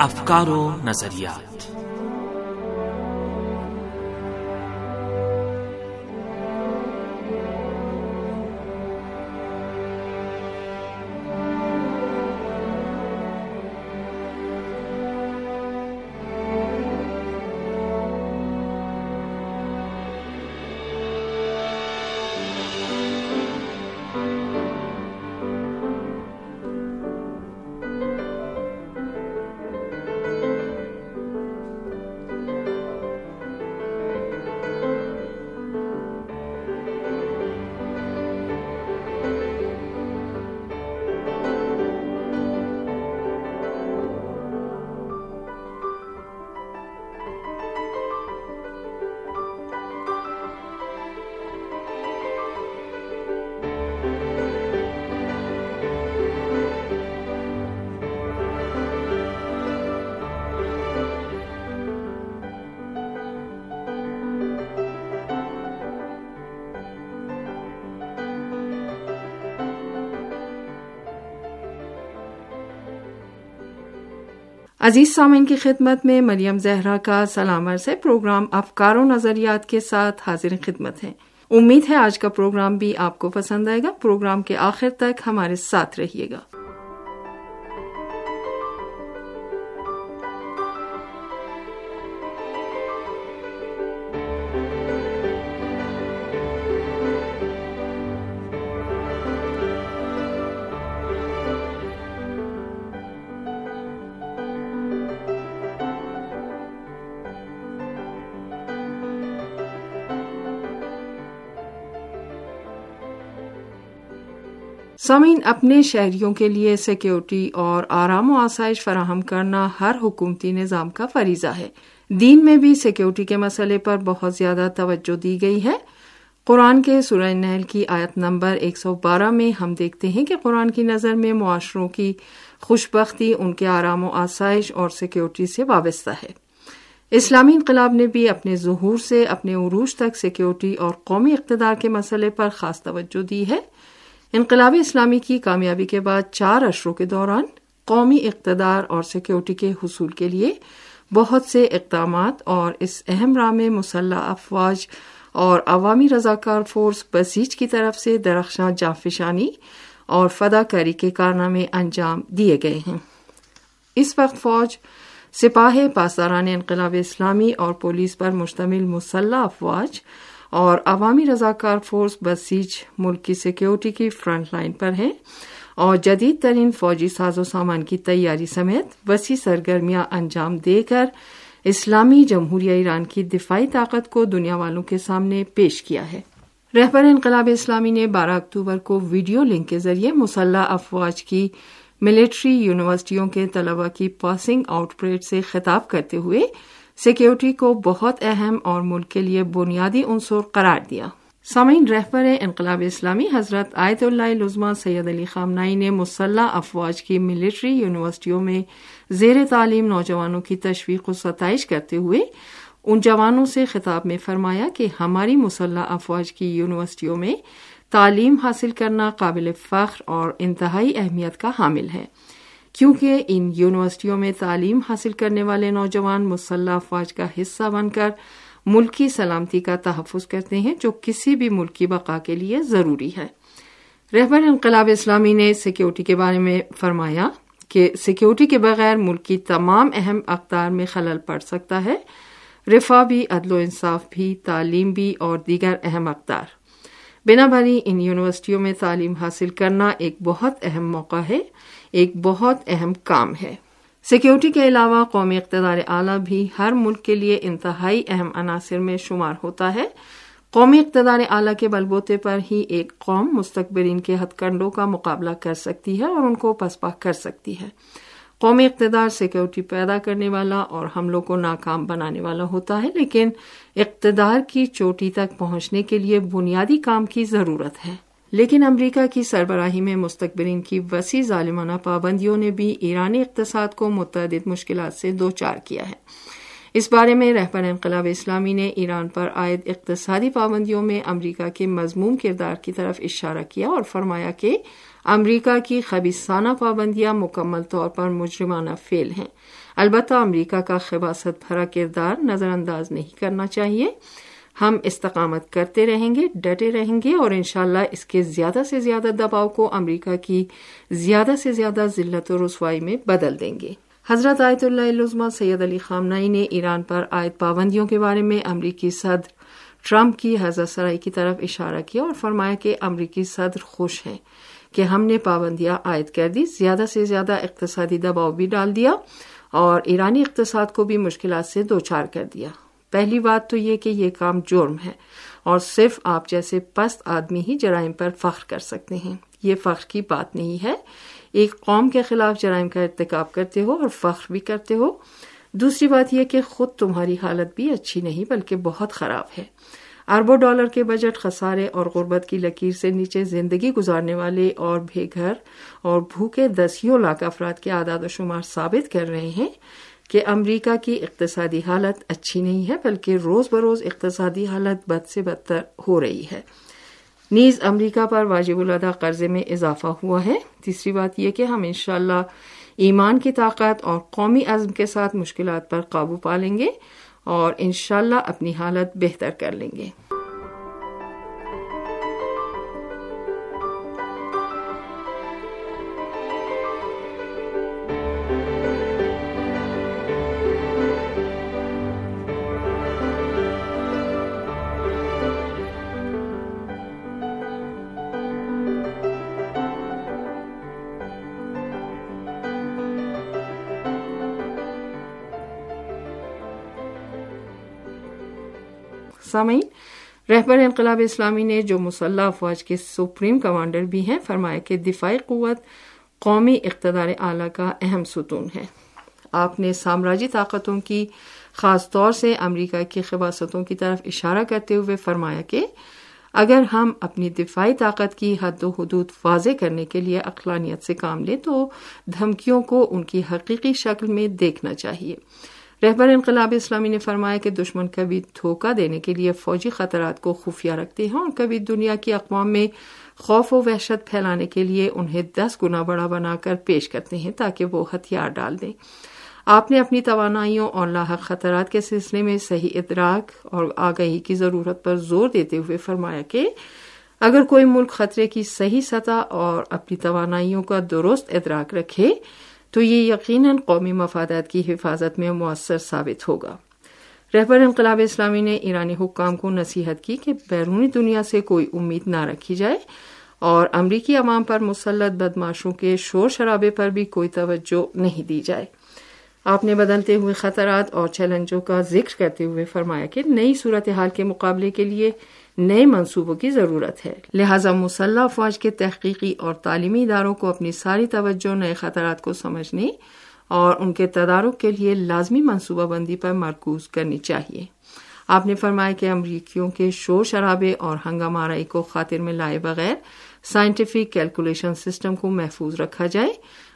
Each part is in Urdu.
افکار و نظریات۔ عزیز سامن کی خدمت میں مریم زہرا کا سلام عرض ہے پروگرام افکار و نظریات کے ساتھ حاضر خدمت ہے امید ہے آج کا پروگرام بھی آپ کو پسند آئے گا۔ پروگرام کے آخر تک ہمارے ساتھ رہیے گا۔ سامعین، اپنے شہریوں کے لیے سیکیورٹی اور آرام و آسائش فراہم کرنا ہر حکومتی نظام کا فریضہ ہے۔ دین میں بھی سیکیورٹی کے مسئلے پر بہت زیادہ توجہ دی گئی ہے۔ قرآن کے سورہ نحل کی آیت نمبر ایک سو بارہ میں ہم دیکھتے ہیں کہ قرآن کی نظر میں معاشروں کی خوش بختی ان کے آرام و آسائش اور سیکیورٹی سے وابستہ ہے۔ اسلامی انقلاب نے بھی اپنے ظہور سے اپنے عروج تک سیکیورٹی اور قومی اقتدار کے مسئلے پر خاص توجہ دی ہے۔ انقلاب اسلامی کی کامیابی کے بعد چار اشروں کے دوران قومی اقتدار اور سیکیورٹی کے حصول کے لیے بہت سے اقدامات اور اس اہم راہ میں مسلح افواج اور عوامی رضاکار فورس بسیج کی طرف سے درخشاں جافشانی اور فدا کاری کے کارنامے انجام دیے گئے ہیں۔ اس وقت فوج سپاہ پاسداران انقلاب اسلامی اور پولیس پر مشتمل مسلح افواج اور عوامی رضاکار فورس بسیج ملک کی سیکیورٹی کی فرنٹ لائن پر ہے اور جدید ترین فوجی ساز و سامان کی تیاری سمیت وسیع سرگرمیاں انجام دے کر اسلامی جمہوریہ ایران کی دفاعی طاقت کو دنیا والوں کے سامنے پیش کیا ہے۔ رہبر انقلاب اسلامی نے بارہ اکتوبر کو ویڈیو لنک کے ذریعے مسلح افواج کی ملٹری یونیورسٹیوں کے طلبہ کی پاسنگ آؤٹ پریڈ سے خطاب کرتے ہوئے سیکیورٹی کو بہت اہم اور ملک کے لیے بنیادی عنصر قرار دیا۔ سامعین، رہبر انقلاب اسلامی حضرت آیت اللہ لزما سید علی خامنائی نے مسلح افواج کی ملٹری یونیورسٹیوں میں زیر تعلیم نوجوانوں کی تشویق و ستائش کرتے ہوئے ان جوانوں سے خطاب میں فرمایا کہ ہماری مسلح افواج کی یونیورسٹیوں میں تعلیم حاصل کرنا قابل فخر اور انتہائی اہمیت کا حامل ہے۔ کیونکہ ان یونیورسٹیوں میں تعلیم حاصل کرنے والے نوجوان مسلح افواج کا حصہ بن کر ملکی سلامتی کا تحفظ کرتے ہیں، جو کسی بھی ملک کی بقا کے لیے ضروری ہے۔ رہبر انقلاب اسلامی نے سیکیورٹی کے بارے میں فرمایا کہ سیکیورٹی کے بغیر ملک کی تمام اہم اقدار میں خلل پڑ سکتا ہے۔ رفا بھی، عدل و انصاف بھی، تعلیم بھی اور دیگر اہم اقدار۔ بنا بھری ان یونیورسٹیوں میں تعلیم حاصل کرنا ایک بہت اہم موقع ہے، ایک بہت اہم کام ہے۔ سیکیورٹی کے علاوہ قومی اقتدار اعلیٰ بھی ہر ملک کے لیے انتہائی اہم عناصر میں شمار ہوتا ہے۔ قومی اقتدار اعلیٰ کے بلبوتے پر ہی ایک قوم مستقبرین کے ہتھ کنڈوں کا مقابلہ کر سکتی ہے اور ان کو پسپا کر سکتی ہے۔ قومی اقتدار سیکیورٹی پیدا کرنے والا اور حملوں کو ناکام بنانے والا ہوتا ہے، لیکن اقتدار کی چوٹی تک پہنچنے کے لیے بنیادی کام کی ضرورت ہے۔ لیکن امریکہ کی سربراہی میں مستقبرین کی وسیع ظالمانہ پابندیوں نے بھی ایرانی اقتصاد کو متعدد مشکلات سے دو چار کیا ہے۔ اس بارے میں رہبر انقلاب اسلامی نے ایران پر عائد اقتصادی پابندیوں میں امریکہ کے مضمون کردار کی طرف اشارہ کیا اور فرمایا کہ امریکہ کی خبیصانہ پابندیاں مکمل طور پر مجرمانہ فیل ہیں۔ البتہ امریکہ کا خباست بھرا کردار نظر انداز نہیں کرنا چاہیے۔ ہم استقامت کرتے رہیں گے، ڈٹے رہیں گے اور انشاءاللہ اس کے زیادہ سے زیادہ دباؤ کو امریکہ کی زیادہ سے زیادہ ذلت و رسوائی میں بدل دیں گے۔ حضرت آیت اللہ علزمہ سید علی خامنائی نے ایران پر عائد پابندیوں کے بارے میں امریکی صدر ٹرمپ کی حضرت سرائی کی طرف اشارہ کیا اور فرمایا کہ امریکی صدر خوش ہیں۔ کہ ہم نے پابندیاں عائد کر دی، زیادہ سے زیادہ اقتصادی دباؤ بھی ڈال دیا اور ایرانی اقتصاد کو بھی مشکلات سے دوچار کر دیا۔ پہلی بات تو یہ کہ یہ کام جرم ہے اور صرف آپ جیسے پست آدمی ہی جرائم پر فخر کر سکتے ہیں۔ یہ فخر کی بات نہیں ہے۔ ایک قوم کے خلاف جرائم کا ارتکاب کرتے ہو اور فخر بھی کرتے ہو۔ دوسری بات یہ کہ خود تمہاری حالت بھی اچھی نہیں، بلکہ بہت خراب ہے۔ اربوں ڈالر کے بجٹ خسارے اور غربت کی لکیر سے نیچے زندگی گزارنے والے اور بے گھر اور بھوکے دسیوں لاکھ افراد کے اعداد و شمار ثابت کر رہے ہیں کہ امریکہ کی اقتصادی حالت اچھی نہیں ہے، بلکہ روز بروز اقتصادی حالت بد سے بدتر ہو رہی ہے۔ نیز امریکہ پر واجب الادا قرضے میں اضافہ ہوا ہے۔ تیسری بات یہ کہ ہم انشاءاللہ ایمان کی طاقت اور قومی عزم کے ساتھ مشکلات پر قابو پا لیں گے۔ اور انشاءاللہ اپنی حالت بہتر کر لیں گے۔ سامعین، رہبر انقلاب اسلامی نے جو مسلح افواج کے سپریم کمانڈر بھی ہیں، فرمایا کہ دفاعی قوت قومی اقتدار اعلی کا اہم ستون ہے۔ آپ نے سامراجی طاقتوں کی، خاص طور سے امریکہ کی خباستوں کی طرف اشارہ کرتے ہوئے فرمایا کہ اگر ہم اپنی دفاعی طاقت کی حد و حدود واضح کرنے کے لیے اقلانیت سے کام لیں، تو دھمکیوں کو ان کی حقیقی شکل میں دیکھنا چاہیے۔ رہبر انقلاب اسلامی نے فرمایا کہ دشمن کبھی دھوکہ دینے کے لیے فوجی خطرات کو خفیہ رکھتے ہیں اور کبھی دنیا کی اقوام میں خوف و وحشت پھیلانے کے لیے انہیں دس گنا بڑا بنا کر پیش کرتے ہیں تاکہ وہ ہتھیار ڈال دیں۔ آپ نے اپنی توانائیوں اور لاحق خطرات کے سلسلے میں صحیح ادراک اور آگہی کی ضرورت پر زور دیتے ہوئے فرمایا کہ اگر کوئی ملک خطرے کی صحیح سطح اور اپنی توانائیوں کا درست ادراک رکھے تو یہ یقیناً قومی مفادات کی حفاظت میں مؤثر ثابت ہوگا۔ رہبر انقلاب اسلامی نے ایرانی حکام کو نصیحت کی کہ بیرونی دنیا سے کوئی امید نہ رکھی جائے اور امریکی عوام پر مسلط بدماشوں کے شور شرابے پر بھی کوئی توجہ نہیں دی جائے۔ آپ نے بدلتے ہوئے خطرات اور چیلنجوں کا ذکر کرتے ہوئے فرمایا کہ نئی صورتحال کے مقابلے کے لیے نئے منصوبوں کی ضرورت ہے۔ لہذا مسلح افواج کے تحقیقی اور تعلیمی اداروں کو اپنی ساری توجہ نئے خطرات کو سمجھنے اور ان کے تدارک کے لیے لازمی منصوبہ بندی پر مرکوز کرنی چاہیے۔ آپ نے فرمایا کہ امریکیوں کے شور شرابے اور ہنگام آرائی کو خاطر میں لائے بغیر سائنٹیفک کیلکولیشن سسٹم کو محفوظ رکھا جائے۔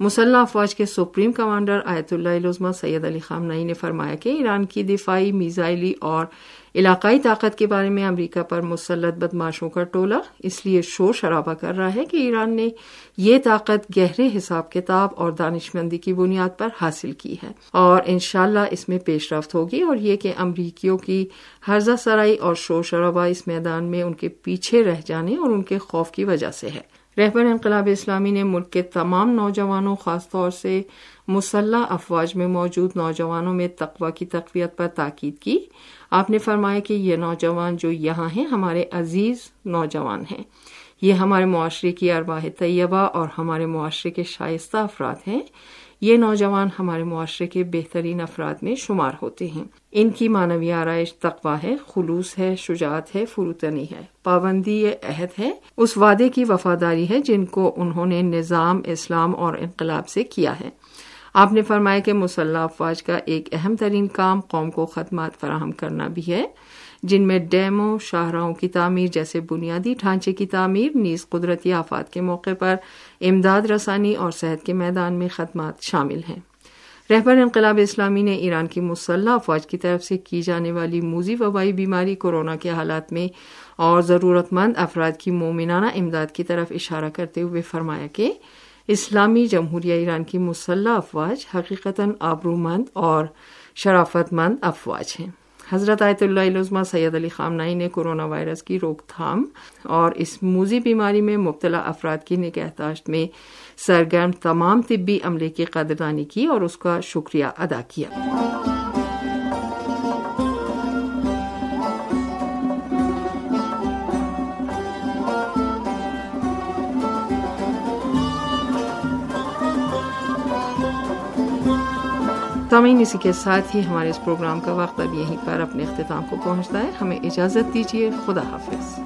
مسلح افواج کے سپریم کمانڈر آیت اللہ علوزمہ سید علی خامنئی نے فرمایا کہ ایران کی دفاعی میزائلی اور علاقائی طاقت کے بارے میں امریکہ پر مسلط بدماشوں کا ٹولہ اس لیے شور شرابہ کر رہا ہے کہ ایران نے یہ طاقت گہرے حساب کتاب اور دانش مندی کی بنیاد پر حاصل کی ہے اور انشاءاللہ اس میں پیش رفت ہوگی اور یہ کہ امریکیوں کی حرزہ سرائی اور شور شرابہ اس میدان میں ان کے پیچھے رہ جانے اور ان کے خوف کی وجہ سے ہے۔ رہبر انقلاب اسلامی نے ملک کے تمام نوجوانوں، خاص طور سے مسلح افواج میں موجود نوجوانوں میں تقوی کی تقویت پر تاکید کی۔ آپ نے فرمایا کہ یہ نوجوان جو یہاں ہیں، ہمارے عزیز نوجوان ہیں۔ یہ ہمارے معاشرے کی ارواح طیبہ اور ہمارے معاشرے کے شائستہ افراد ہیں۔ یہ نوجوان ہمارے معاشرے کے بہترین افراد میں شمار ہوتے ہیں۔ ان کی مانوی آرائش تقوا ہے، خلوص ہے، شجاعت ہے، فروتنی ہے۔ پابندی عہد ہے، اس وعدے کی وفاداری ہے جن کو انہوں نے نظام، اسلام اور انقلاب سے کیا ہے۔ آپ نے فرمایا کہ مسلح افواج کا ایک اہم ترین کام قوم کو خدمات فراہم کرنا بھی ہے۔ جن میں ڈیموں شاہراہوں کی تعمیر جیسے بنیادی ڈھانچے کی تعمیر، نیز قدرتی آفات کے موقع پر امداد رسانی اور صحت کے میدان میں خدمات شامل ہیں۔ رہبر انقلاب اسلامی نے ایران کی مسلح افواج کی طرف سے کی جانے والی موزی وبائی بیماری کورونا کے حالات میں اور ضرورت مند افراد کی مومنانہ امداد کی طرف اشارہ کرتے ہوئے فرمایا کہ اسلامی جمہوریہ ایران کی مسلح افواج حقیقتاً آبرومند اور شرافت مند افواج ہیں۔ حضرت آیت اللہ علیہ سید علی خامنائی نے کورونا وائرس کی روک تھام اور اس موزی بیماری میں مبتلا افراد کی نگہداشت میں سرگرم تمام طبی عملے کی قدردانی کی اور اس کا شکریہ ادا کیا۔ سامعین اسی کے ساتھ ہی ہمارے اس پروگرام کا وقت اب یہیں پر اپنے اختتام کو پہنچتا ہے۔ ہمیں اجازت دیجیے خدا حافظ۔